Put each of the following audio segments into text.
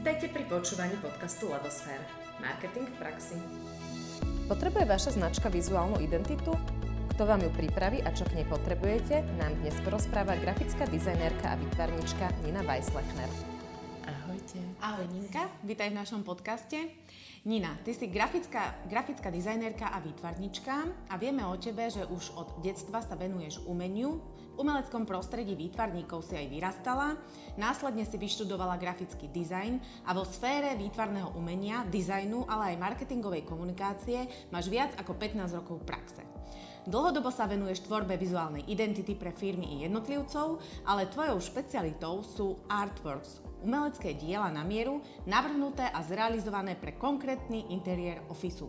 Vítajte pri počúvaní podcastu Labosfér. Marketing v praxi. Potrebuje vaša značka vizuálnu identitu? Kto vám ju pripraví a čo k nej potrebujete, nám dnes porozpráva grafická dizajnérka a vytvarnička Nina Weislechner. Ahojte. Ahoj Ninka, vítaj v našom podcaste. Nina, ty si grafická, grafická dizajnérka a výtvarnička a vieme o tebe, že už od detstva sa venuješ umeniu, v umeleckom prostredí výtvarníkov si aj vyrastala, následne si vyštudovala grafický dizajn a vo sfére výtvarného umenia, dizajnu, ale aj marketingovej komunikácie máš viac ako 15 rokov praxe. Dlhodobo sa venuješ tvorbe vizuálnej identity pre firmy i jednotlivcov, ale tvojou špecialitou sú artworks, umelecké diela na mieru, navrhnuté a zrealizované pre konkrétny interiér ofisu.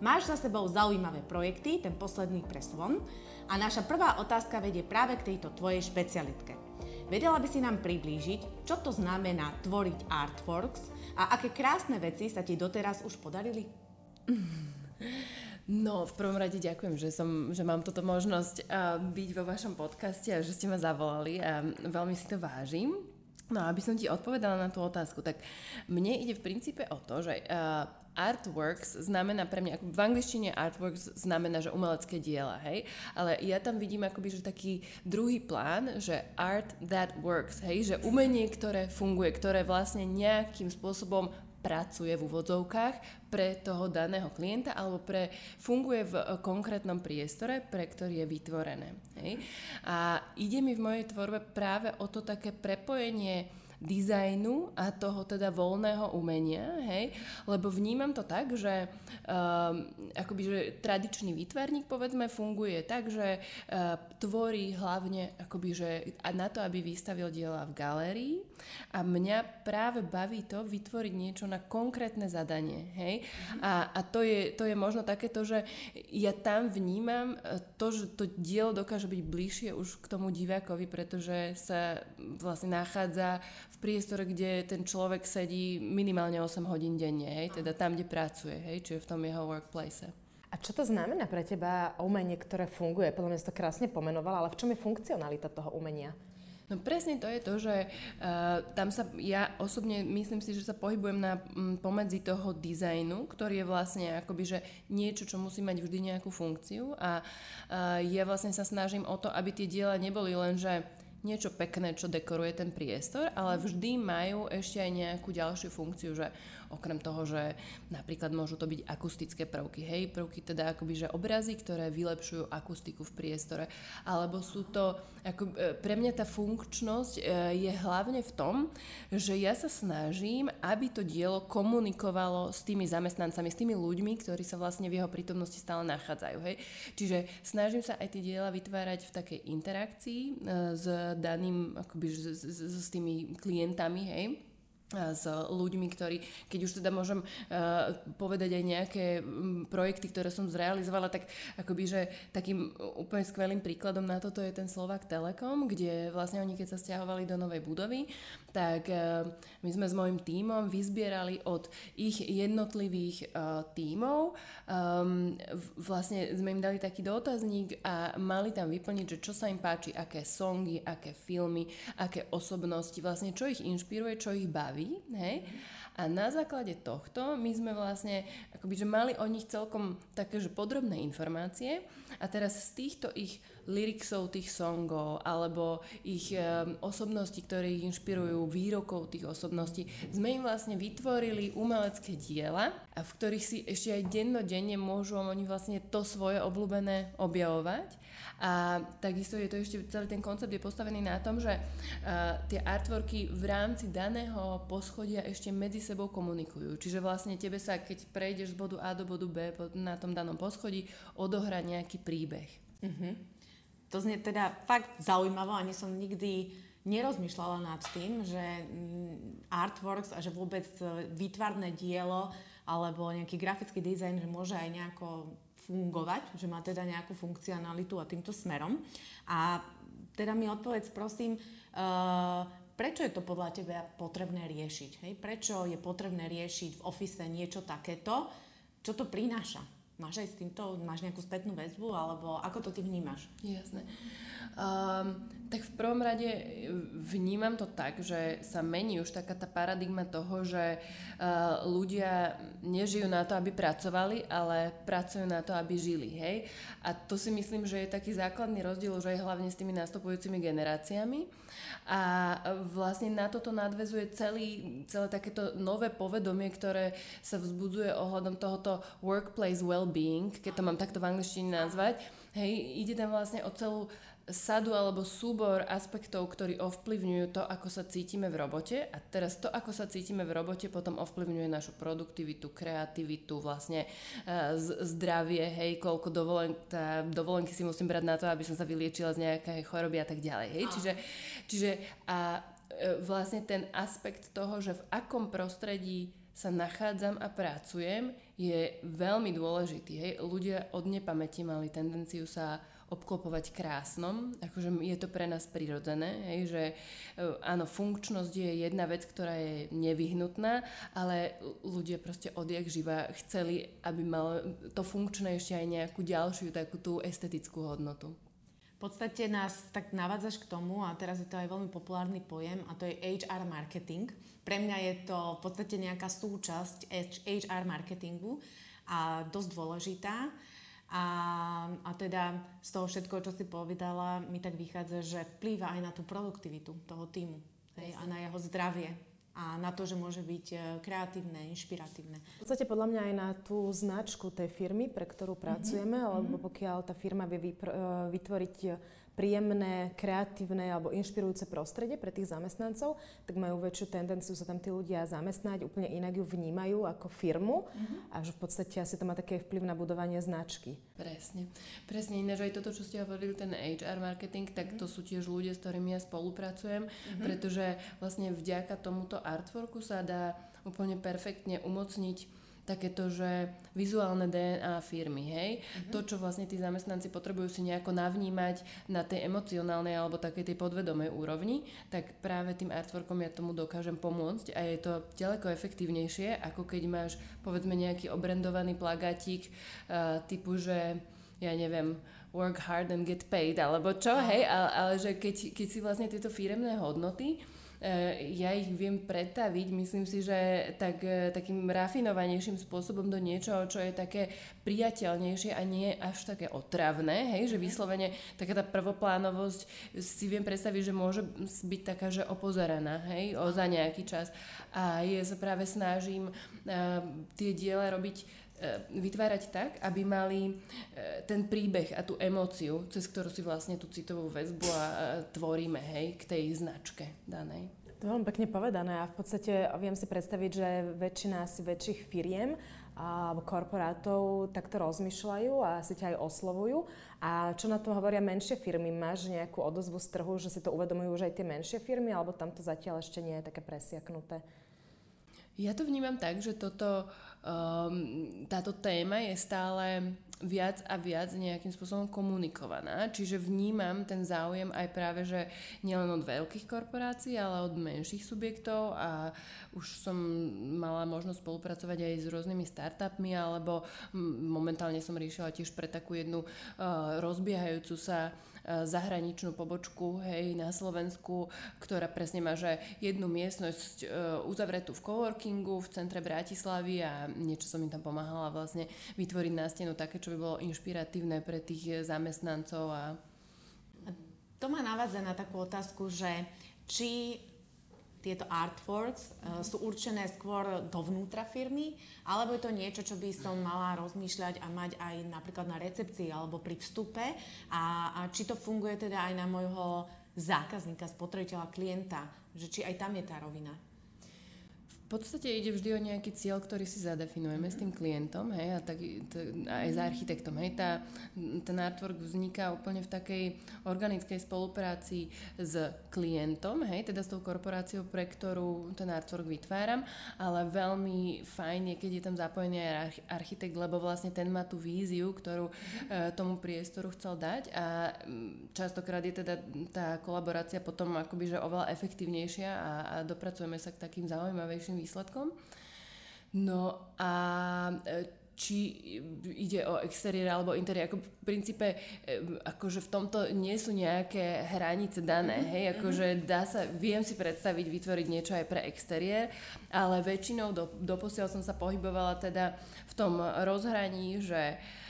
Máš za sebou zaujímavé projekty, ten posledný pre Svon, a naša prvá otázka vedie práve k tejto tvojej špecialitke. Vedela by si nám priblížiť, čo to znamená tvoriť artworks a aké krásne veci sa ti doteraz už podarili? No, v prvom rade ďakujem, že, som, že mám túto možnosť uh, byť vo vašom podcaste a že ste ma zavolali a veľmi si to vážim. No, aby som ti odpovedala na tú otázku, tak mne ide v princípe o to, že uh, artworks znamená pre mňa, v angličtine artworks znamená, že umelecké diela, hej, ale ja tam vidím akoby, že taký druhý plán, že art that works, hej, že umenie, ktoré funguje, ktoré vlastne nejakým spôsobom pracuje v úvodzovkách pre toho daného klienta alebo pre, funguje v konkrétnom priestore, pre ktorý je vytvorené. Hej? A ide mi v mojej tvorbe práve o to také prepojenie dizajnu a toho teda voľného umenia, hej, lebo vnímam to tak, že um, akoby, že tradičný výtvarník povedzme funguje tak, že uh, tvorí hlavne akoby, že na to, aby vystavil diela v galérii. A mňa práve baví to vytvoriť niečo na konkrétne zadanie, hej, a, a to, je, to je možno takéto, že ja tam vnímam e, to, že to dielo dokáže byť bližšie už k tomu divákovi, pretože sa vlastne nachádza priestore, kde ten človek sedí minimálne 8 hodín denne, hej, teda tam, kde pracuje, hej, čiže v tom jeho workplace. A čo to znamená pre teba umenie, ktoré funguje? Podľa mňa si to krásne pomenovala, ale v čom je funkcionalita toho umenia? No presne to je to, že uh, tam sa, ja osobne myslím si, že sa pohybujem na m, pomedzi toho dizajnu, ktorý je vlastne akoby, že niečo, čo musí mať vždy nejakú funkciu a uh, ja vlastne sa snažím o to, aby tie diela neboli len, že niečo pekné, čo dekoruje ten priestor, ale vždy majú ešte aj nejakú ďalšiu funkciu, že Okrem toho, že napríklad môžu to byť akustické prvky, hej, prvky teda akoby, že obrazy, ktoré vylepšujú akustiku v priestore, alebo sú to, ako, e, pre mňa tá funkčnosť e, je hlavne v tom, že ja sa snažím, aby to dielo komunikovalo s tými zamestnancami, s tými ľuďmi, ktorí sa vlastne v jeho prítomnosti stále nachádzajú, hej. Čiže snažím sa aj tie diela vytvárať v takej interakcii e, s daným, akoby, s, s, s tými klientami, hej, s ľuďmi, ktorí, keď už teda môžem uh, povedať aj nejaké um, projekty, ktoré som zrealizovala, tak akoby, že takým úplne skvelým príkladom na toto je ten Slovak Telekom, kde vlastne oni keď sa stiahovali do novej budovy, tak uh, my sme s môjim tímom vyzbierali od ich jednotlivých uh, tímov, um, vlastne sme im dali taký dotazník a mali tam vyplniť, že čo sa im páči, aké songy, aké filmy, aké osobnosti, vlastne čo ich inšpiruje, čo ich baví baví, hej. A na základe tohto my sme vlastne akoby, že mali o nich celkom také, že podrobné informácie a teraz z týchto ich lyricsov tých songov alebo ich um, osobností, ktoré ich inšpirujú, výrokov tých osobností, sme im vlastne vytvorili umelecké diela, v ktorých si ešte aj dennodenne môžu oni vlastne to svoje obľúbené objavovať a takisto je to ešte, celý ten koncept je postavený na tom, že uh, tie artworky v rámci daného poschodia ešte medzi sebou komunikujú. Čiže vlastne tebe sa, keď prejdeš z bodu A do bodu B na tom danom poschodí, odohrá nejaký príbeh. Uh-huh. To znie teda fakt zaujímavo, ani som nikdy nerozmýšľala nad tým, že mm, artworks a že vôbec e, výtvarné dielo alebo nejaký grafický dizajn, že môže aj nejako fungovať, že má teda nejakú funkcionalitu a týmto smerom. A teda mi odpovedz prosím, uh, prečo je to podľa teba potrebné riešiť? Hej? Prečo je potrebné riešiť v ofise niečo takéto? Čo to prináša? Máš aj s týmto, máš nejakú spätnú väzbu, alebo ako to ty vnímaš? Jasné. Um, Tak v prvom rade vnímam to tak, že sa mení už taká tá paradigma toho, že uh, ľudia nežijú na to, aby pracovali, ale pracujú na to, aby žili. Hej? A to si myslím, že je taký základný rozdiel už aj hlavne s tými nastupujúcimi generáciami. A vlastne na toto nadvezuje celý, celé takéto nové povedomie, ktoré sa vzbudzuje ohľadom tohoto workplace well-being, keď to mám takto v angličtine nazvať. Hej, ide tam vlastne o celú sadu alebo súbor aspektov, ktorí ovplyvňujú to, ako sa cítime v robote a teraz to, ako sa cítime v robote, potom ovplyvňuje našu produktivitu, kreativitu, vlastne uh, zdravie, hej, koľko dovolen, tá, dovolenky si musím brať na to, aby som sa vyliečila z nejakej choroby a tak ďalej, hej, čiže, čiže a uh, vlastne ten aspekt toho, že v akom prostredí sa nachádzam a pracujem, je veľmi dôležitý. Hej. Ľudia od nepamäti mali tendenciu sa obklopovať krásnom, akože je to pre nás prirodzené, hej, že e, áno, funkčnosť je jedna vec, ktorá je nevyhnutná, ale ľudia proste odjak živa chceli, aby malo to funkčné ešte aj nejakú ďalšiu takú tú estetickú hodnotu. V podstate nás tak navádzaš k tomu, a teraz je to aj veľmi populárny pojem, a to je HR marketing. Pre mňa je to v podstate nejaká súčasť HR marketingu a dosť dôležitá. A, a teda z toho všetko, čo si povedala, mi tak vychádza, že vplýva aj na tú produktivitu toho týmu hej, a na jeho zdravie a na to, že môže byť e, kreatívne, inšpiratívne. V podstate podľa mňa aj na tú značku tej firmy, pre ktorú pracujeme, mm-hmm. alebo pokiaľ tá firma vie e, vytvoriť príjemné, kreatívne alebo inšpirujúce prostredie pre tých zamestnancov, tak majú väčšiu tendenciu sa tam tí ľudia zamestnať, úplne inak ju vnímajú ako firmu mm-hmm. a že v podstate asi to má také vplyv na budovanie značky. Presne. Presne ináč aj toto, čo ste hovorili, ten HR marketing, tak to sú tiež ľudia, s ktorými ja spolupracujem, mm-hmm. pretože vlastne vďaka tomuto artworku sa dá úplne perfektne umocniť takéto, že vizuálne DNA firmy, hej. Mm-hmm. To, čo vlastne tí zamestnanci potrebujú si nejako navnímať na tej emocionálnej alebo takej tej podvedomej úrovni, tak práve tým artworkom ja tomu dokážem pomôcť a je to ďaleko efektívnejšie, ako keď máš povedzme nejaký obrendovaný plagátik uh, typu, že ja neviem, work hard and get paid, alebo čo, hej, ale, ale že keď, keď si vlastne tieto firemné hodnoty ja ich viem pretaviť, myslím si, že tak, eh, takým rafinovanejším spôsobom do niečoho, čo je také priateľnejšie a nie až také otravné, hej, že mhm. vyslovene taká tá prvoplánovosť si viem predstaviť, že môže byť taká, že opozeraná, hej, o za nejaký čas. A ja sa práve snažím uh, tie diela robiť vytvárať tak, aby mali ten príbeh a tú emóciu, cez ktorú si vlastne tú citovú väzbu a tvoríme, hej, k tej značke danej. To je veľmi pekne povedané a v podstate viem si predstaviť, že väčšina asi väčších firiem alebo korporátov takto rozmýšľajú a si ťa aj oslovujú. A čo na tom hovoria menšie firmy? Máš nejakú odozvu z trhu, že si to uvedomujú už aj tie menšie firmy, alebo tam to zatiaľ ešte nie je také presiaknuté? Ja to vnímam tak, že toto, um, táto téma je stále viac a viac nejakým spôsobom komunikovaná. Čiže vnímam ten záujem aj práve, že nielen od veľkých korporácií, ale od menších subjektov a už som mala možnosť spolupracovať aj s rôznymi startupmi, alebo momentálne som riešila tiež pre takú jednu uh, rozbiehajúcu sa zahraničnú pobočku hej, na Slovensku, ktorá presne má že jednu miestnosť e, uzavretú v coworkingu v centre Bratislavy a niečo som im tam pomáhala vlastne vytvoriť na stenu také, čo by bolo inšpiratívne pre tých zamestnancov a to ma navádza na takú otázku, že či tieto artworks uh, sú určené skôr dovnútra firmy, alebo je to niečo, čo by som mala rozmýšľať a mať aj napríklad na recepcii alebo pri vstupe? A, a či to funguje teda aj na môjho zákazníka, spotrebiteľa, klienta, že či aj tam je tá rovina podstate ide vždy o nejaký cieľ, ktorý si zadefinujeme mm-hmm. s tým klientom, hej, a tak, t- aj s architektom, hej, tá, ten artwork vzniká úplne v takej organickej spolupráci s klientom, hej, teda s tou korporáciou, pre ktorú ten artwork vytváram, ale veľmi fajn je, keď je tam zapojený aj architekt, lebo vlastne ten má tú víziu, ktorú mm-hmm. e, tomu priestoru chcel dať a častokrát je teda tá kolaborácia potom akoby, že oveľa efektívnejšia a, a dopracujeme sa k takým zaujímavejším výsledkom. No a e, či ide o exteriér alebo interiér. Ako v princípe, akože v tomto nie sú nejaké hranice dané, mm-hmm. hej, akože dá sa, viem si predstaviť vytvoriť niečo aj pre exteriér, ale väčšinou do, doposiaľ som sa pohybovala teda v tom rozhraní, že uh,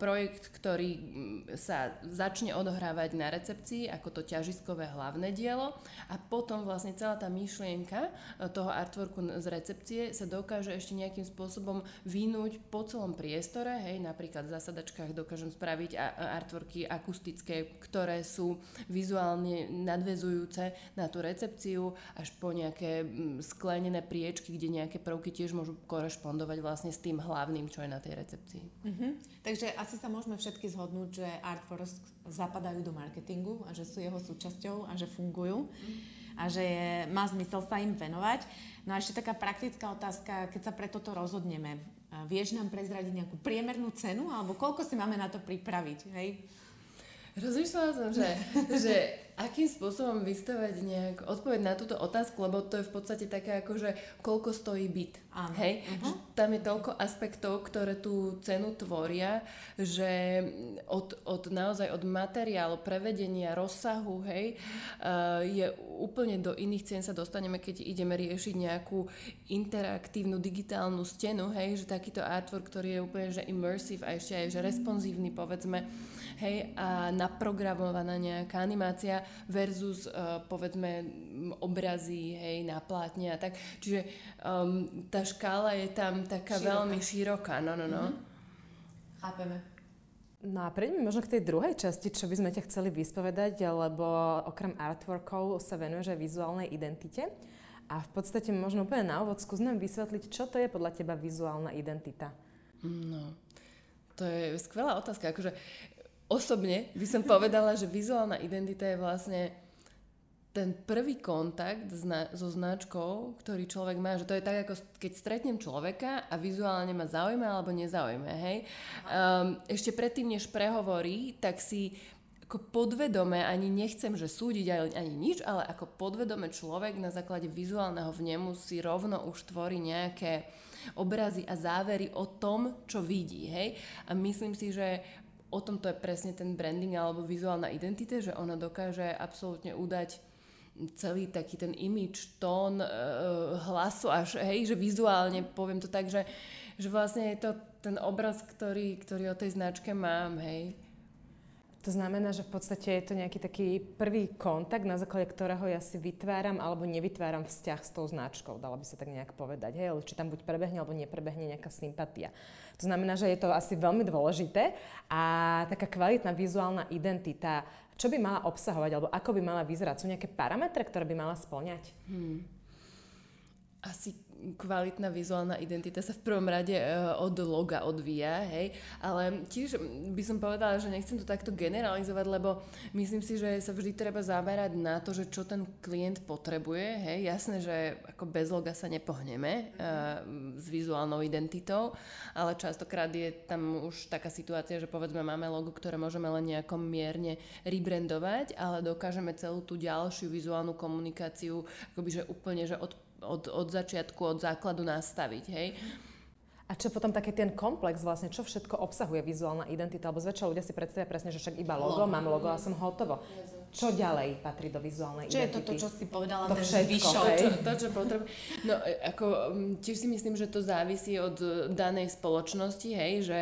projekt, ktorý mm, sa začne odohrávať na recepcii ako to ťažiskové hlavné dielo a potom vlastne celá tá myšlienka eh, toho artworku z recepcie sa dokáže ešte nejakým spôsobom vynúť po celom priestore, hej, napríklad v zasadačkách dokážem spraviť artworky akustické, ktoré sú vizuálne nadvezujúce na tú recepciu až po nejaké mm, sklenené priečky, kde nejaké prvky tiež môžu korešpondovať vlastne s tým hlavným, čo je na tej recepcii. Mm-hmm. Takže asi sa môžeme všetky zhodnúť, že Artforce zapadajú do marketingu a že sú jeho súčasťou a že fungujú a že je, má zmysel sa im venovať. No a ešte taká praktická otázka, keď sa pre toto rozhodneme, vieš nám prezradiť nejakú priemernú cenu alebo koľko si máme na to pripraviť, hej? Rozmýšľala som, že, že akým spôsobom vystavať nejak odpoveď na túto otázku, lebo to je v podstate také ako, že koľko stojí byt. Áno. Hej? Uh-huh. Tam je toľko aspektov, ktoré tú cenu tvoria, že od, od naozaj od materiálu, prevedenia, rozsahu, hej, uh, je úplne do iných cien sa dostaneme, keď ideme riešiť nejakú interaktívnu digitálnu stenu, hej, že takýto artwork, ktorý je úplne že immersive a ešte aj že responsívny, povedzme, hej, a naprogramovaná nejaká animácia versus uh, povedzme obrazy, hej, na plátne a tak. Čiže um, tá škála je tam taká široká. veľmi široká, no, no, no. Mm-hmm. Chápeme. No a prejdeme možno k tej druhej časti, čo by sme ťa chceli vyspovedať, lebo okrem artworkov sa venuješ aj vizuálnej identite. A v podstate možno úplne na úvod skús nám vysvetliť, čo to je podľa teba vizuálna identita. No, to je skvelá otázka. Akože osobne by som povedala, že vizuálna identita je vlastne ten prvý kontakt zna- so značkou, ktorý človek má, že to je tak, ako keď stretnem človeka a vizuálne ma zaujíma alebo nezaujíma, hej. Um, ešte predtým, než prehovorí, tak si ako podvedome, ani nechcem, že súdiť ani nič, ale ako podvedome človek na základe vizuálneho vnemu si rovno už tvorí nejaké obrazy a závery o tom, čo vidí, hej. A myslím si, že o tom to je presne ten branding alebo vizuálna identita, že ona dokáže absolútne udať celý taký ten imič, tón, e, hlasu až, hej, že vizuálne poviem to tak, že, že vlastne je to ten obraz, ktorý, ktorý o tej značke mám, hej. To znamená, že v podstate je to nejaký taký prvý kontakt, na základe ktorého ja si vytváram alebo nevytváram vzťah s tou značkou, dalo by sa tak nejak povedať. Hej? Či tam buď prebehne alebo neprebehne nejaká sympatia. To znamená, že je to asi veľmi dôležité a taká kvalitná vizuálna identita, čo by mala obsahovať alebo ako by mala vyzerať? Sú nejaké parametre, ktoré by mala splňať? Hmm. Asi kvalitná vizuálna identita sa v prvom rade e, od loga odvíja, hej, ale tiež by som povedala, že nechcem to takto generalizovať, lebo myslím si, že sa vždy treba zamerať na to, že čo ten klient potrebuje, hej, jasné, že ako bez loga sa nepohneme mm-hmm. s vizuálnou identitou, ale častokrát je tam už taká situácia, že povedzme máme logo, ktoré môžeme len nejako mierne rebrandovať, ale dokážeme celú tú ďalšiu vizuálnu komunikáciu akoby, že úplne, že od od, od začiatku, od základu nastaviť, hej. A čo potom taký ten komplex vlastne, čo všetko obsahuje vizuálna identita? Lebo zväčša ľudia si predstavia presne, že však iba logo, logo. mám logo a som hotovo. Čo ďalej patrí do vizuálnej čo identity? Čo je toto, čo si povedala, to všetko, to, čo, to, čo potrebujem. No, e, ako, tiež si myslím, že to závisí od danej spoločnosti, hej, že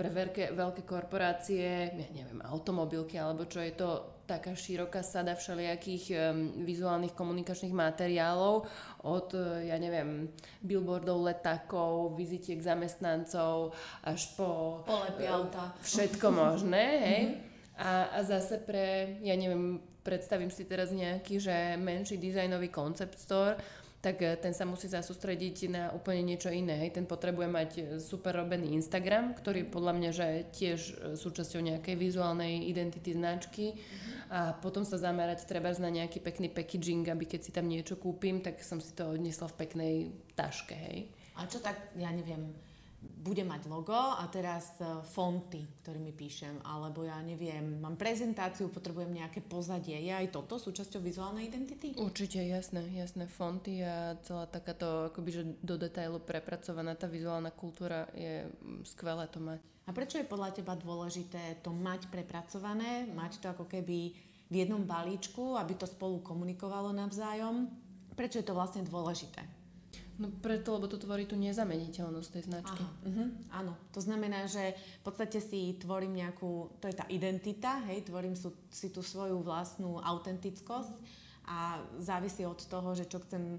pre veľké, veľké korporácie, ja neviem, automobilky alebo čo je to taká široká sada všelijakých um, vizuálnych komunikačných materiálov od, e, ja neviem, billboardov, letákov, vizitiek zamestnancov až po... Polepy auta. Všetko možné, hej. Mm-hmm. A, a zase pre, ja neviem, predstavím si teraz nejaký, že menší dizajnový concept store, tak e, ten sa musí zasústrediť na úplne niečo iné. Hej. Ten potrebuje mať e, super robený Instagram, ktorý podľa mňa že tiež e, súčasťou nejakej vizuálnej identity značky mm-hmm. a potom sa zamerať treba na nejaký pekný packaging, aby keď si tam niečo kúpim, tak som si to odnesla v peknej taške. Hej. A čo tak, ja neviem, bude mať logo a teraz e, fonty, ktorými píšem, alebo ja neviem, mám prezentáciu, potrebujem nejaké pozadie. Je aj toto súčasťou vizuálnej identity? Určite, jasné, jasné. Fonty a celá takáto, akoby, že do detailu prepracovaná tá vizuálna kultúra je mm, skvelé to mať. A prečo je podľa teba dôležité to mať prepracované, mať to ako keby v jednom balíčku, aby to spolu komunikovalo navzájom? Prečo je to vlastne dôležité? No preto, lebo to tvorí tú nezameniteľnosť tej značky. Aha, uh-huh, áno, to znamená, že v podstate si tvorím nejakú, to je tá identita, hej, tvorím sú, si tú svoju vlastnú autentickosť a závisí od toho, že čo chcem...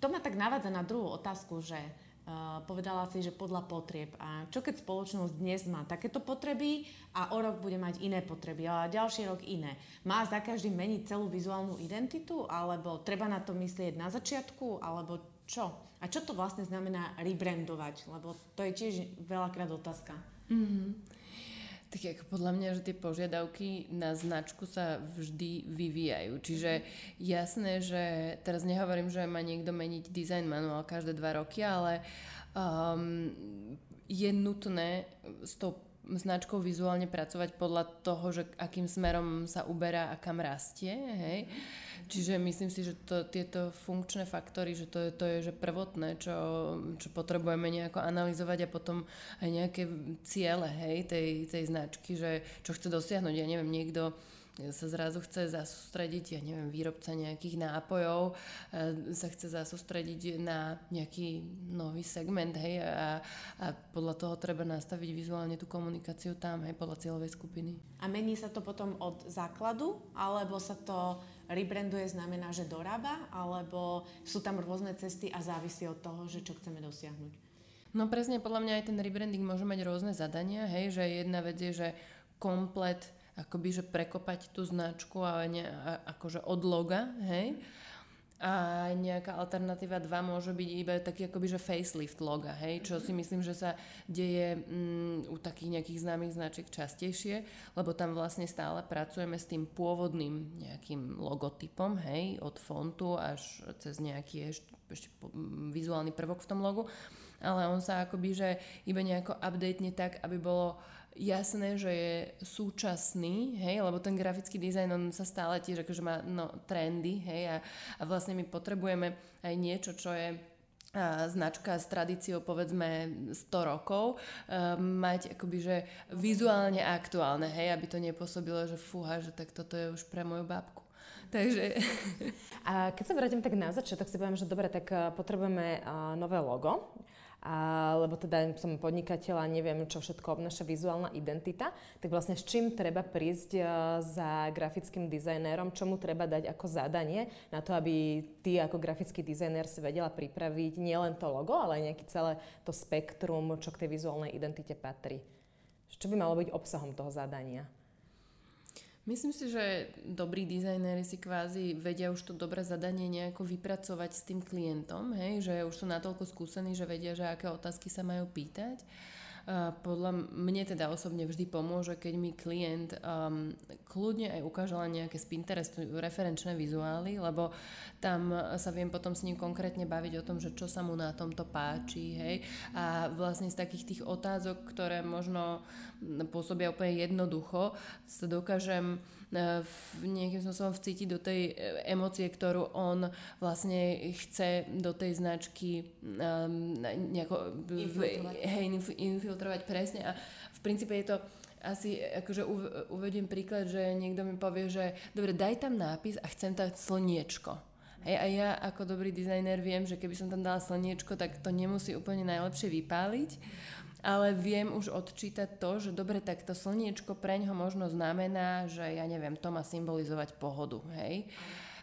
To ma tak navádza na druhú otázku, že uh, povedala si, že podľa potrieb. A čo keď spoločnosť dnes má takéto potreby a o rok bude mať iné potreby a ďalší rok iné. Má za každým meniť celú vizuálnu identitu alebo treba na to myslieť na začiatku alebo čo? A čo to vlastne znamená rebrandovať? Lebo to je tiež veľakrát otázka. Mm-hmm. Tak ako podľa mňa, že tie požiadavky na značku sa vždy vyvíjajú. Čiže jasné, že teraz nehovorím, že má niekto meniť design manuál každé dva roky, ale um, je nutné s tou značkou vizuálne pracovať podľa toho, že akým smerom sa uberá a kam rastie. Hej. Čiže myslím si, že to, tieto funkčné faktory, že to je, to je že prvotné, čo, čo potrebujeme nejako analyzovať a potom aj nejaké ciele hej, tej, tej značky, že čo chce dosiahnuť. Ja neviem, niekto sa zrazu chce zasústrediť, ja neviem, výrobca nejakých nápojov e, sa chce zasústrediť na nejaký nový segment, hej, a, a podľa toho treba nastaviť vizuálne tú komunikáciu tam, hej, podľa cieľovej skupiny. A mení sa to potom od základu, alebo sa to rebranduje znamená, že dorába, alebo sú tam rôzne cesty a závisí od toho, že čo chceme dosiahnuť. No presne, podľa mňa aj ten rebranding môže mať rôzne zadania, hej, že jedna vec je, že komplet akoby, že prekopať tú značku a ne, akože od loga, hej, a nejaká alternatíva 2 môže byť iba taký akoby, že facelift loga, hej, čo si myslím, že sa deje mm, u takých nejakých známych značiek častejšie, lebo tam vlastne stále pracujeme s tým pôvodným nejakým logotypom, hej, od fontu až cez nejaký ešte, ešte vizuálny prvok v tom logu, ale on sa akoby, že iba nejako updatene tak, aby bolo jasné, že je súčasný, hej, lebo ten grafický dizajn, on sa stále tiež akože má no, trendy, hej, a, a vlastne my potrebujeme aj niečo, čo je značka s tradíciou povedzme 100 rokov mať akoby, že vizuálne aktuálne, hej, aby to nepôsobilo, že fúha, že tak toto je už pre moju babku. Takže... A keď sa vrátim tak na začiatok, si poviem, že dobre, tak potrebujeme nové logo a, lebo teda som podnikateľ a neviem, čo všetko obnáša vizuálna identita, tak vlastne s čím treba prísť uh, za grafickým dizajnérom, čo mu treba dať ako zadanie na to, aby ty ako grafický dizajner si vedela pripraviť nielen to logo, ale aj nejaké celé to spektrum, čo k tej vizuálnej identite patrí. Čo by malo byť obsahom toho zadania? Myslím si, že dobrí dizajnéri si kvázi vedia už to dobré zadanie nejako vypracovať s tým klientom, hej, že už sú natoľko skúsení, že vedia, že aké otázky sa majú pýtať. Podľa mne teda osobne vždy pomôže, keď mi klient um, kľudne aj ukáže len nejaké z Pinterestu referenčné vizuály, lebo tam sa viem potom s ním konkrétne baviť o tom, že čo sa mu na tomto páči, hej. A vlastne z takých tých otázok, ktoré možno pôsobia úplne jednoducho, sa dokážem E, v nejakým spôsobom vcítiť do tej e, emócie, ktorú on vlastne chce do tej značky um, nejako infiltrovať. Hej, infiltrovať presne a v princípe je to asi akože uvediem príklad, že niekto mi povie, že dobre, daj tam nápis a chcem tam slniečko. Hej, a ja ako dobrý dizajner viem, že keby som tam dala slniečko, tak to nemusí úplne najlepšie vypáliť ale viem už odčítať to, že dobre, tak to slniečko pre ňoho možno znamená, že ja neviem, to má symbolizovať pohodu, hej?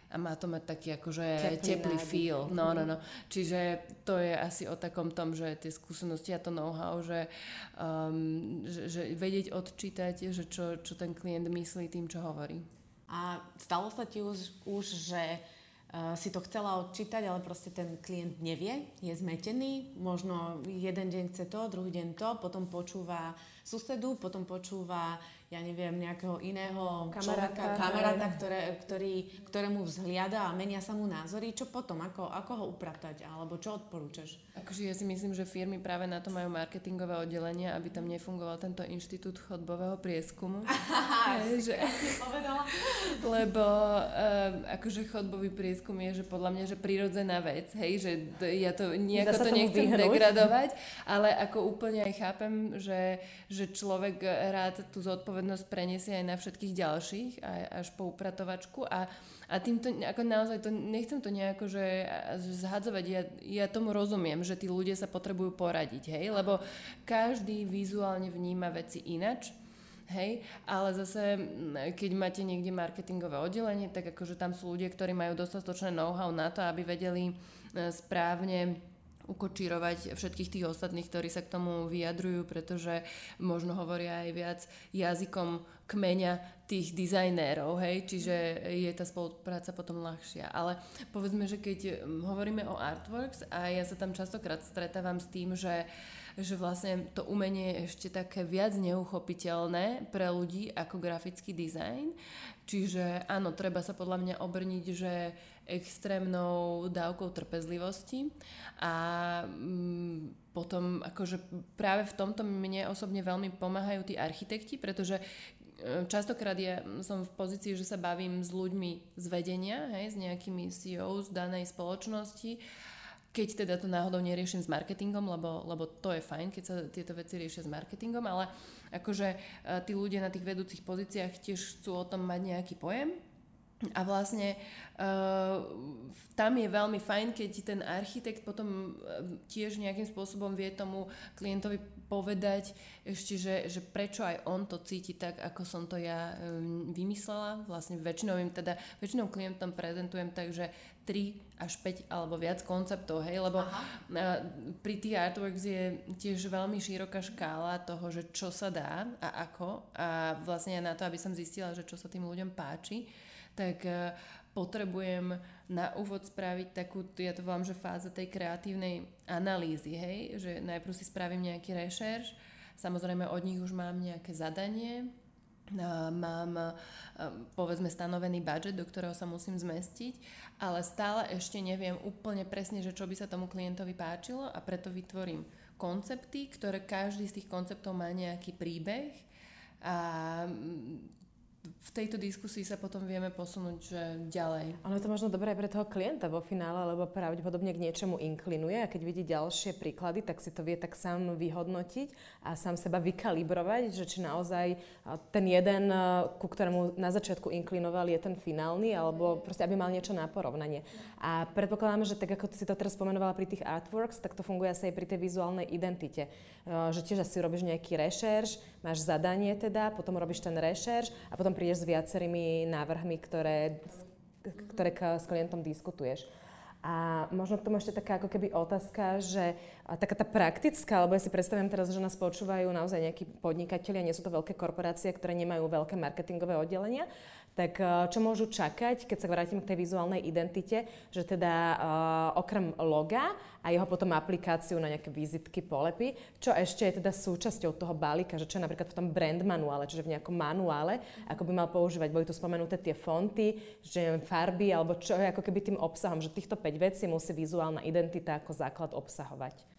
A má to mať taký akože teplý, teplý feel. No, no, no. Čiže to je asi o takom tom, že tie skúsenosti a to know-how, že, um, že, že vedieť odčítať, že čo, čo ten klient myslí tým, čo hovorí. A stalo sa ti už, už že si to chcela odčítať, ale proste ten klient nevie, je zmetený, možno jeden deň chce to, druhý deň to, potom počúva susedu, potom počúva ja neviem, nejakého iného Kamaráta, človeka, kamaráta, ktoré, ktorý, ktorému vzhliada a menia sa mu názory, čo potom, ako, ako ho upratať, alebo čo odporúčaš? Akože ja si myslím, že firmy práve na to majú marketingové oddelenia, aby tam nefungoval tento inštitút chodbového prieskumu. Hej, že, Povedala? lebo um, akože chodbový prieskum je, že podľa mňa, že prirodzená vec, hej, že to, ja to nejako to nechcem vyhnúť. degradovať, ale ako úplne aj chápem, že, že človek rád tú zodpovednosť preniesie aj na všetkých ďalších, aj, až po upratovačku. A a týmto, ako naozaj, to, nechcem to nejako, že že zhadzovať, ja, ja tomu rozumiem, že tí ľudia sa potrebujú poradiť, hej, lebo každý vizuálne vníma veci inač, hej, ale zase, keď máte niekde marketingové oddelenie, tak akože tam sú ľudia, ktorí majú dostatočné know-how na to, aby vedeli e, správne ukočírovať všetkých tých ostatných, ktorí sa k tomu vyjadrujú, pretože možno hovoria aj viac jazykom kmeňa tých dizajnérov, hej, čiže je tá spolupráca potom ľahšia. Ale povedzme, že keď hovoríme o artworks a ja sa tam častokrát stretávam s tým, že že vlastne to umenie je ešte také viac neuchopiteľné pre ľudí ako grafický dizajn. Čiže áno, treba sa podľa mňa obrniť, že extrémnou dávkou trpezlivosti a mm, potom akože práve v tomto mne osobne veľmi pomáhajú tí architekti, pretože e, častokrát ja som v pozícii, že sa bavím s ľuďmi z vedenia, hej, s nejakými CEO z danej spoločnosti keď teda to náhodou neriešim s marketingom, lebo, lebo to je fajn, keď sa tieto veci riešia s marketingom, ale akože e, tí ľudia na tých vedúcich pozíciách tiež chcú o tom mať nejaký pojem. A vlastne uh, tam je veľmi fajn, keď ten architekt potom uh, tiež nejakým spôsobom vie tomu klientovi povedať ešte, že, že prečo aj on to cíti tak, ako som to ja um, vymyslela. Vlastne väčšinou im teda, väčšinou klientom prezentujem tak, že 3 až 5 alebo viac konceptov, hej, lebo uh, pri tých artworks je tiež veľmi široká škála toho, že čo sa dá a ako a vlastne aj na to, aby som zistila, že čo sa tým ľuďom páči, tak uh, potrebujem na úvod spraviť takú, ja to volám, že fáza tej kreatívnej analýzy, hej, že najprv si spravím nejaký rešerš, samozrejme od nich už mám nejaké zadanie, mám a, povedzme stanovený budget, do ktorého sa musím zmestiť, ale stále ešte neviem úplne presne, že čo by sa tomu klientovi páčilo a preto vytvorím koncepty, ktoré každý z tých konceptov má nejaký príbeh a v tejto diskusii sa potom vieme posunúť že ďalej. Ono je to možno dobré aj pre toho klienta vo finále, lebo pravdepodobne k niečomu inklinuje a keď vidí ďalšie príklady, tak si to vie tak sám vyhodnotiť a sám seba vykalibrovať, že či naozaj a, ten jeden, a, ku ktorému na začiatku inklinoval, je ten finálny, alebo proste aby mal niečo na porovnanie. A predpokladám, že tak ako si to teraz spomenovala pri tých artworks, tak to funguje asi aj pri tej vizuálnej identite. E, Že tiež asi robíš nejaký rešerš, máš zadanie teda, potom robíš ten rešerš a potom prídeš s viacerými návrhmi, ktoré, ktoré s klientom diskutuješ. A možno k tomu ešte taká ako keby otázka, že taká tá praktická, lebo ja si predstavujem teraz, že nás počúvajú naozaj nejakí podnikatelia, nie sú to veľké korporácie, ktoré nemajú veľké marketingové oddelenia, tak eh, čo môžu čakať, keď sa vrátim k tej vizuálnej identite, že teda uh, okrem loga a jeho potom aplikáciu na nejaké vizitky, polepy, čo ešte je teda súčasťou toho balíka, že čo je napríklad v tom brand manuále, čiže v nejakom manuále, ako by mal používať, boli tu spomenuté tie fonty, že neviem, farby, alebo čo je ako keby tým obsahom, že týchto 5 vecí musí vizuálna identita ako základ obsahovať.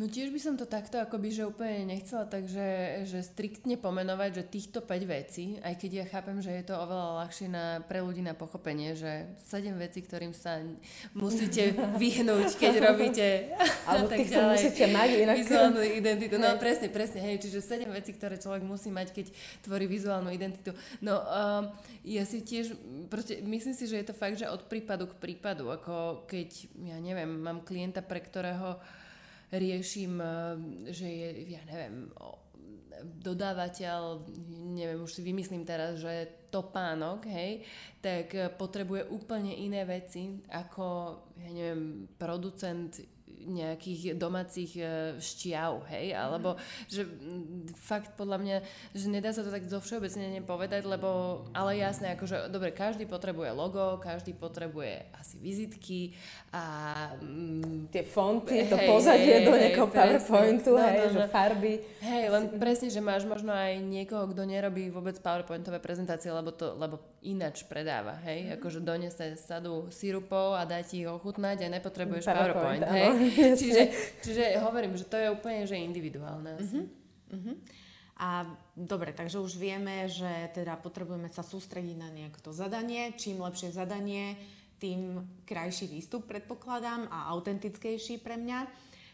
No tiež by som to takto akoby, že úplne nechcela takže že striktne pomenovať, že týchto 5 vecí, aj keď ja chápem, že je to oveľa ľahšie na, pre ľudí na pochopenie, že 7 vecí, ktorým sa musíte vyhnúť, keď robíte Alebo tak týchto ďalej. musíte mať, inak... Vizuálnu identitu, no presne, presne, hej, čiže 7 vecí, ktoré človek musí mať, keď tvorí vizuálnu identitu. No um, ja si tiež, proste myslím si, že je to fakt, že od prípadu k prípadu, ako keď, ja neviem, mám klienta, pre ktorého riešim, eh, že je, ja neviem, dodávateľ, neviem, už si vymyslím teraz, že topánok, hej, tak eh, potrebuje úplne iné veci ako, ja neviem, producent nejakých domácich e, šťav, hej, alebo že fakt podľa mňa, že nedá sa to tak zo všeobecne povedať, lebo, ale jasné, akože, dobre, každý potrebuje logo, každý potrebuje asi vizitky a... Mm, Tie fonty, hej, to pozadie hej, do nejakého hej, PowerPointu, no, hej, no, no, že farby. Hej, len presne, že máš možno aj niekoho, kto nerobí vôbec PowerPointové prezentácie, lebo to, lebo ináč predáva, hej, mm. akože donese sadu sirupov a dá ti ich ochutnať a nepotrebuješ PowerPoint, PowerPoint hej. čiže, čiže hovorím, že to je úplne že individuálne. Uh-huh. Uh-huh. A dobre, takže už vieme, že teda potrebujeme sa sústrediť na nejaké to zadanie. Čím lepšie zadanie, tým krajší výstup predpokladám a autentickejší pre mňa.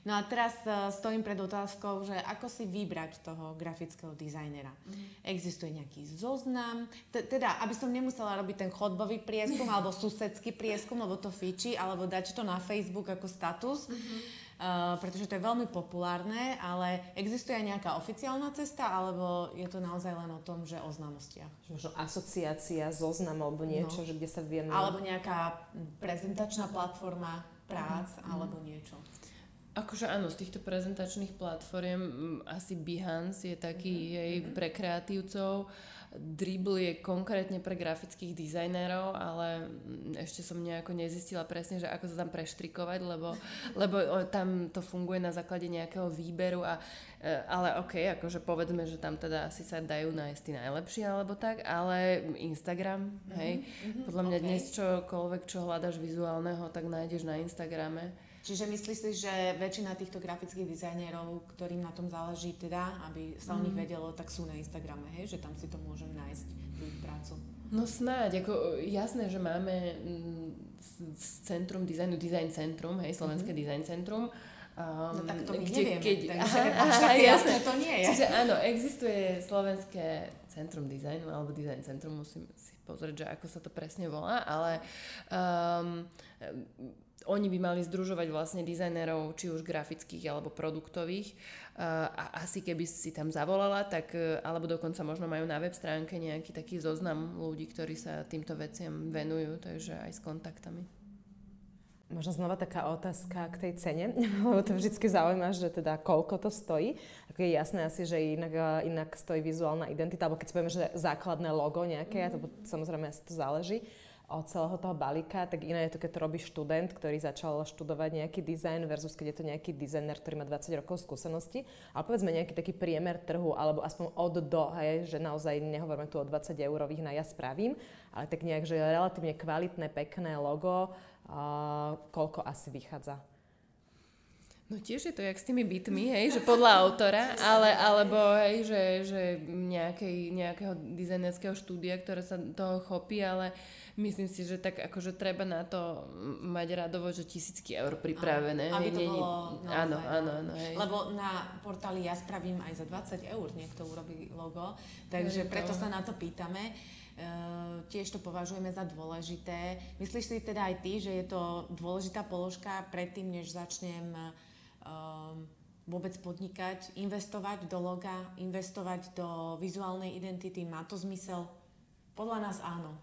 No a teraz uh, stojím pred otázkou, že ako si vybrať toho grafického dizajnera. Mm. Existuje nejaký zoznam, T- teda aby som nemusela robiť ten chodbový prieskum alebo susedský prieskum, lebo to fičí, alebo dať to na Facebook ako status. Mm-hmm. Uh, pretože to je veľmi populárne, ale existuje aj nejaká oficiálna cesta, alebo je to naozaj len o tom, že o známostiach? Možno asociácia, zoznam alebo niečo, no. že kde sa vieme... Alebo nejaká prezentačná platforma prác, mm. alebo niečo. Akože áno, z týchto prezentačných platform asi Behance je taký mm-hmm. jej mhm. pre kreatívcov. Dribble je konkrétne pre grafických dizajnérov, ale ešte som nejako nezistila presne, že ako sa tam preštrikovať, lebo, lebo tam to funguje na základe nejakého výberu a e, ale ok, akože povedzme, že tam teda asi sa dajú nájsť tí najlepší alebo tak, ale Instagram, hej, mm-hmm, podľa mňa okay. dnes čokoľvek, čo hľadaš vizuálneho, tak nájdeš na Instagrame Čiže myslíš si, že väčšina týchto grafických dizajnerov, ktorým na tom záleží teda, aby sa o nich mm. vedelo, tak sú na Instagrame, hej? že tam si to môžem nájsť, tú prácu. No snáď, ako jasné, že máme z Centrum dizajnu, Design Centrum, hej, Slovenské mm-hmm. Design Centrum, Um, no tak to my kde, nevieme, keď, takže aha, až také jasné to nie je. Čiže áno, existuje Slovenské centrum dizajnu alebo design centrum, musím si pozrieť, že ako sa to presne volá, ale um, oni by mali združovať vlastne dizajnerov, či už grafických alebo produktových. A asi keby si tam zavolala, tak, e, alebo dokonca možno majú na web stránke nejaký taký zoznam ľudí, ktorí sa týmto veciam venujú, takže aj s kontaktami. Možno znova taká otázka k tej cene, lebo to vždy zaujíma, že teda koľko to stojí. Ako je jasné asi, že inak, e, inak stojí vizuálna identita, alebo keď si povieme, že základné logo nejaké, mm. to samozrejme asi to záleží od celého toho balíka, tak iné je to, keď to robí študent, ktorý začal študovať nejaký dizajn versus keď je to nejaký dizajner, ktorý má 20 rokov skúsenosti. Ale povedzme nejaký taký priemer trhu, alebo aspoň od do, hej, že naozaj nehovoríme tu o 20 eurových na ja spravím, ale tak nejak, že relatívne kvalitné, pekné logo, uh, koľko asi vychádza. No tiež je to jak s tými bytmi, hej, že podľa autora, ale, alebo hej, že, že nejakej, nejakého dizajnerského štúdia, ktoré sa toho chopí, ale myslím si, že tak akože treba na to mať radovo, že tisícky eur pripravené. Aby to bolo naozaj, áno, áno, áno. Hej. Lebo na portáli ja spravím aj za 20 eur niekto urobí logo, takže preto sa na to pýtame. Uh, tiež to považujeme za dôležité. Myslíš si teda aj ty, že je to dôležitá položka predtým, než začnem um, vôbec podnikať, investovať do loga, investovať do vizuálnej identity, má to zmysel? Podľa nás áno.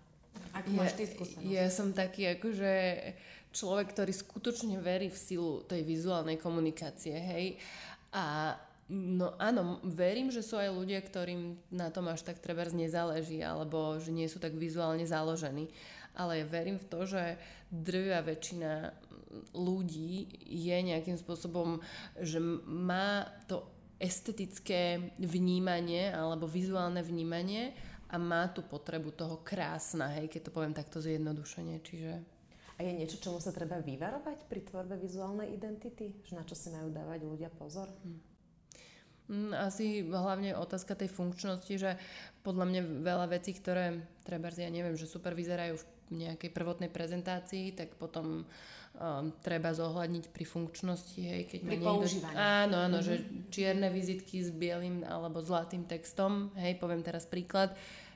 Ako ja, máš ty skúsenosť? Ja som taký akože človek, ktorý skutočne verí v silu tej vizuálnej komunikácie, hej. A no áno, verím, že sú aj ľudia, ktorým na tom až tak treba nezáleží, alebo že nie sú tak vizuálne založení. Ale ja verím v to, že drvia väčšina ľudí je nejakým spôsobom, že má to estetické vnímanie alebo vizuálne vnímanie a má tú potrebu toho krásna, hej, keď to poviem takto zjednodušene, čiže... A je niečo, čomu sa treba vyvarovať pri tvorbe vizuálnej identity? Že na čo si majú dávať ľudia pozor? Hm. Asi hlavne otázka tej funkčnosti, že podľa mňa veľa vecí, ktoré treba, ja neviem, že super vyzerajú v nejakej prvotnej prezentácii, tak potom um, treba zohľadniť pri funkčnosti, hej, keď pri niekto... používaní. Áno, áno, mm-hmm. že čierne vizitky s bielým alebo zlatým textom, hej, poviem teraz príklad,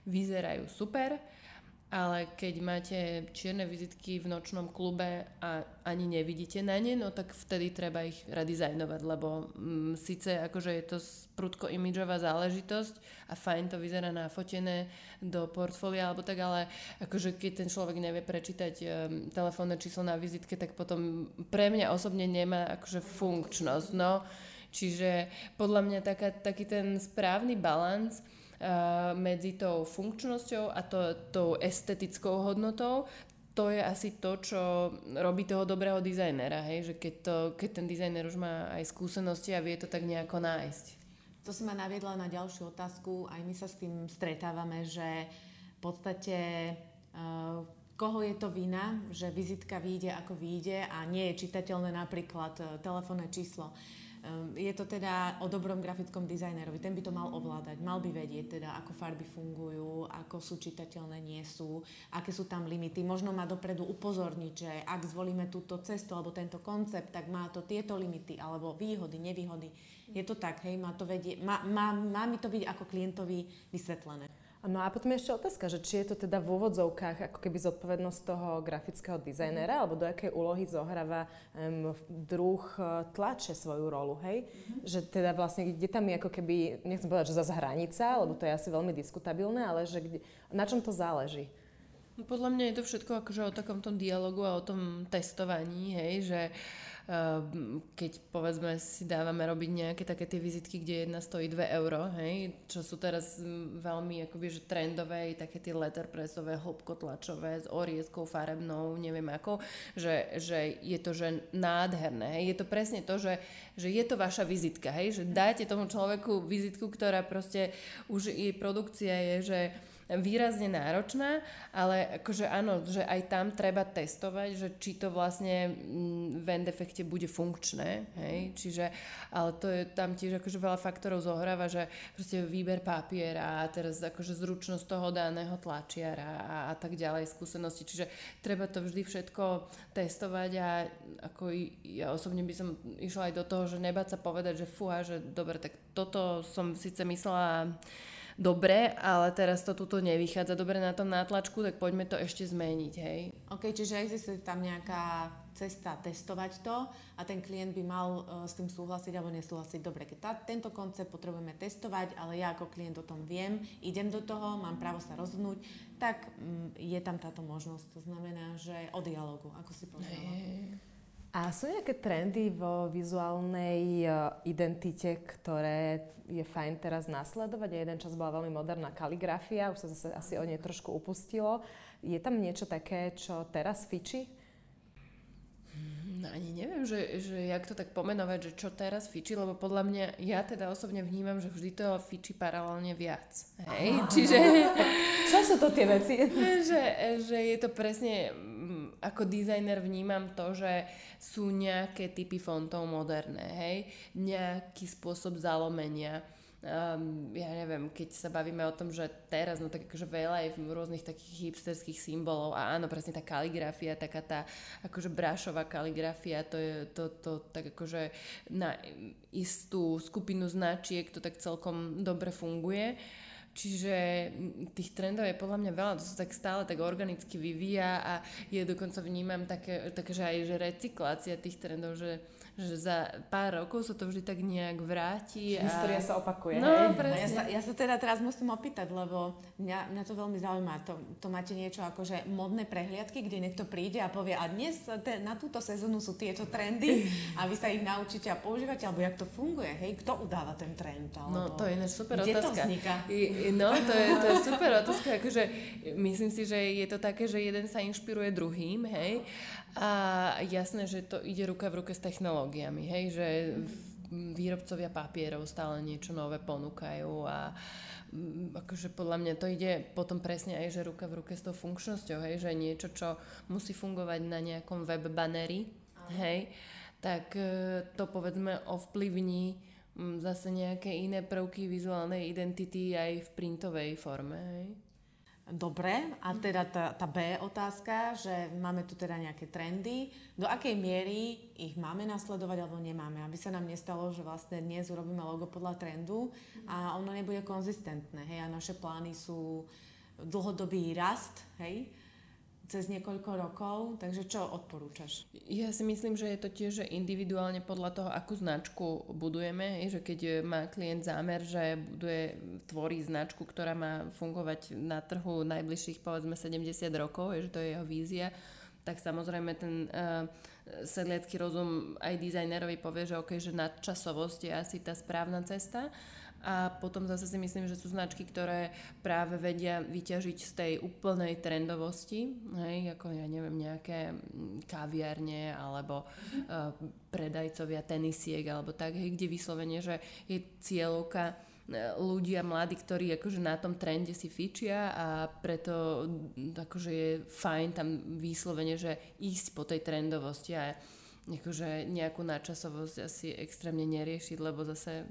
vyzerajú super, ale keď máte čierne vizitky v nočnom klube a ani nevidíte na ne, no tak vtedy treba ich redizajnovať, lebo mm, síce akože je to prudko imidžová záležitosť a fajn to vyzerá nafotené do portfólia alebo tak, ale akože keď ten človek nevie prečítať um, telefónne číslo na vizitke, tak potom pre mňa osobne nemá akože funkčnosť, no. Čiže podľa mňa taká, taký ten správny balans medzi tou funkčnosťou a to, tou estetickou hodnotou, to je asi to, čo robí toho dobrého dizajnera, hej? že keď, to, keď ten dizajner už má aj skúsenosti a vie to tak nejako nájsť. To si ma naviedla na ďalšiu otázku, aj my sa s tým stretávame, že v podstate uh, koho je to vina, že vizitka vyjde ako vyjde a nie je čitateľné napríklad uh, telefónne číslo. Je to teda o dobrom grafickom dizajnerovi. Ten by to mal ovládať. Mal by vedieť teda, ako farby fungujú, ako sú čitateľné, nie sú, aké sú tam limity. Možno má dopredu upozorniť, že ak zvolíme túto cestu alebo tento koncept, tak má to tieto limity alebo výhody, nevýhody. Je to tak, hej, má, to vedie, má, má, má mi to byť ako klientovi vysvetlené. No a potom je ešte otázka, že či je to teda v úvodzovkách ako keby zodpovednosť toho grafického dizajnera, alebo do akej úlohy zohráva um, druh e, tlače svoju rolu, hej? Mm-hmm. Že teda vlastne, kde tam je ako keby, nechcem povedať, že zase hranica, lebo to je asi veľmi diskutabilné, ale že kde, na čom to záleží? No, podľa mňa je to všetko akože o takom tom dialogu a o tom testovaní, hej, že uh, keď povedzme si dávame robiť nejaké také tie vizitky, kde jedna stojí 2 euro, hej, čo sú teraz veľmi akoby, že trendové, také tie letterpressové, hlbkotlačové, s orieskou farebnou, neviem ako, že, že je to že nádherné. Hej. Je to presne to, že, že je to vaša vizitka, hej, že dáte tomu človeku vizitku, ktorá proste už jej produkcia je, že výrazne náročná, ale akože áno, že aj tam treba testovať, že či to vlastne mm, v end efekte bude funkčné, hej, čiže, ale to je tam tiež akože veľa faktorov zohráva, že proste výber papiera a teraz akože zručnosť toho daného tlačiara a, a tak ďalej, skúsenosti, čiže treba to vždy všetko testovať a ako ja osobne by som išla aj do toho, že nebáť sa povedať, že fúha, že dobre, tak toto som síce myslela dobre, ale teraz to tuto nevychádza dobre na tom nátlačku, tak poďme to ešte zmeniť, hej. OK, čiže existuje tam nejaká cesta testovať to a ten klient by mal uh, s tým súhlasiť alebo nesúhlasiť. Dobre, keď tá, tento koncept potrebujeme testovať, ale ja ako klient o tom viem, idem do toho, mám právo sa rozhodnúť, tak um, je tam táto možnosť. To znamená, že o dialogu, ako si povedala. Hey. A sú nejaké trendy vo vizuálnej uh, identite, ktoré je fajn teraz nasledovať? A jeden čas bola veľmi moderná kaligrafia, už sa zase asi o nej trošku upustilo. Je tam niečo také, čo teraz fičí? No ani neviem, že, že jak to tak pomenovať, že čo teraz fičí, lebo podľa mňa, ja teda osobne vnímam, že vždy to fičí paralelne viac. Hej? Čiže... čo sú to tie veci? že, že je to presne ako dizajner vnímam to, že sú nejaké typy fontov moderné, hej, nejaký spôsob zalomenia. Um, ja neviem, keď sa bavíme o tom, že teraz, no tak akože veľa je rôznych takých hipsterských symbolov a áno, presne tá kaligrafia, taká tá akože brášová kaligrafia, to je to, to tak akože na istú skupinu značiek to tak celkom dobre funguje. Uh, Čiže tých trendov je podľa mňa veľa, to sa tak stále tak organicky vyvíja a je dokonca vnímam také, také že aj že recyklácia tých trendov, že že za pár rokov sa to vždy tak nejak vráti. A... História sa opakuje. No, hej? presne. No, ja, sa, ja sa teda teraz musím opýtať, lebo mňa, mňa to veľmi zaujíma. To, to máte niečo ako, že modné prehliadky, kde niekto príde a povie, a dnes te, na túto sezónu sú tieto trendy a vy sa ich naučíte a používate, alebo jak to funguje, hej? Kto udáva ten trend? Alebo... No, to je ináč super kde otázka. to vzniká? I, no, to je, to je super otázka. Akože, myslím si, že je to také, že jeden sa inšpiruje druhým, hej? A jasné, že to ide ruka v ruke s technológiami, hej, že výrobcovia papierov stále niečo nové ponúkajú a mm, akože podľa mňa to ide potom presne aj, že ruka v ruke s tou funkčnosťou, hej, že niečo, čo musí fungovať na nejakom web banneri, hej, tak e, to povedzme ovplyvní mm, zase nejaké iné prvky vizuálnej identity aj v printovej forme, hej. Dobre, a teda tá, tá B otázka, že máme tu teda nejaké trendy, do akej miery ich máme nasledovať alebo nemáme, aby sa nám nestalo, že vlastne dnes urobíme logo podľa trendu a ono nebude konzistentné, hej, a naše plány sú dlhodobý rast, hej, cez niekoľko rokov, takže čo odporúčaš? Ja si myslím, že je to tiež individuálne podľa toho, akú značku budujeme, že keď má klient zámer, že buduje, tvorí značku, ktorá má fungovať na trhu najbližších povedzme 70 rokov, že to je jeho vízia, tak samozrejme ten uh, sedliacký rozum aj dizajnerovi povie, že OK, že nadčasovosť je asi tá správna cesta. A potom zase si myslím, že sú značky, ktoré práve vedia vyťažiť z tej úplnej trendovosti, hej, ako ja neviem, nejaké mm, kaviarne alebo uh, predajcovia tenisiek alebo tak, hej, kde vyslovene, že je cieľovka e, ľudia mladí, ktorí akože na tom trende si fičia a preto mm, akože je fajn tam vyslovene, že ísť po tej trendovosti a akože nejakú nadčasovosť asi extrémne neriešiť, lebo zase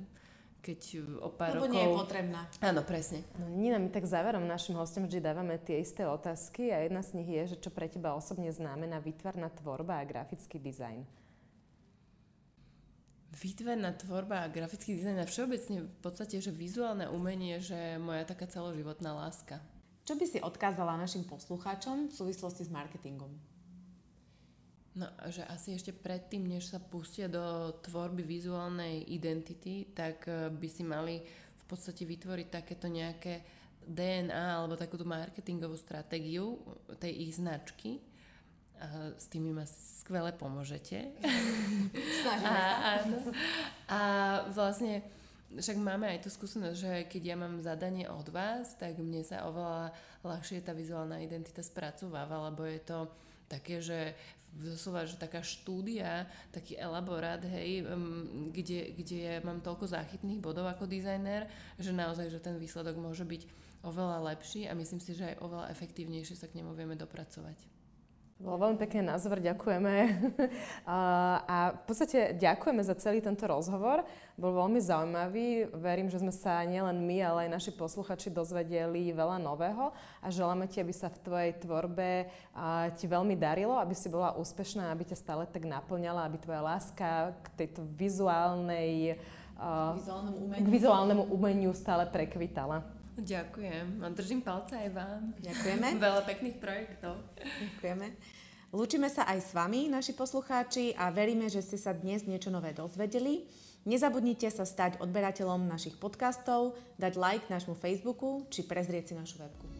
keď o pár Lebo rokov... nie je potrebná. Áno, presne. No, Nina, my tak záverom našim hostom vždy dávame tie isté otázky a jedna z nich je, že čo pre teba osobne znamená výtvarná tvorba a grafický dizajn. Výtvarná tvorba a grafický dizajn a všeobecne v podstate, že vizuálne umenie, že moja taká celoživotná láska. Čo by si odkázala našim poslucháčom v súvislosti s marketingom? No, že asi ešte predtým, než sa pustia do tvorby vizuálnej identity, tak eh, by si mali v podstate vytvoriť takéto nejaké DNA alebo takúto marketingovú stratégiu tej ich značky. A s tými ma skvele pomôžete. A, áno. a vlastne však máme aj tú skúsenosť, že keď ja mám zadanie od vás, tak mne sa oveľa ľahšie tá vizuálna identita spracováva, lebo je to také, že doslova, že taká štúdia, taký elaborát, hej, kde, kde ja mám toľko záchytných bodov ako dizajner, že naozaj, že ten výsledok môže byť oveľa lepší a myslím si, že aj oveľa efektívnejšie sa k nemu vieme dopracovať. Bolo veľmi pekne na záver, ďakujeme. A v podstate ďakujeme za celý tento rozhovor. Bol veľmi zaujímavý. Verím, že sme sa nielen my, ale aj naši posluchači dozvedeli veľa nového a želáme ti, aby sa v tvojej tvorbe ti veľmi darilo, aby si bola úspešná, aby ťa stále tak naplňala, aby tvoja láska k tejto vizuálnej Vizuálnemu umeniu. k vizuálnemu umeniu stále prekvitala. Ďakujem a držím palce aj vám. Ďakujeme. Veľa pekných projektov. Ďakujeme. Lúčime sa aj s vami, naši poslucháči, a veríme, že ste sa dnes niečo nové dozvedeli. Nezabudnite sa stať odberateľom našich podcastov, dať like nášmu Facebooku či prezrieť si našu webku.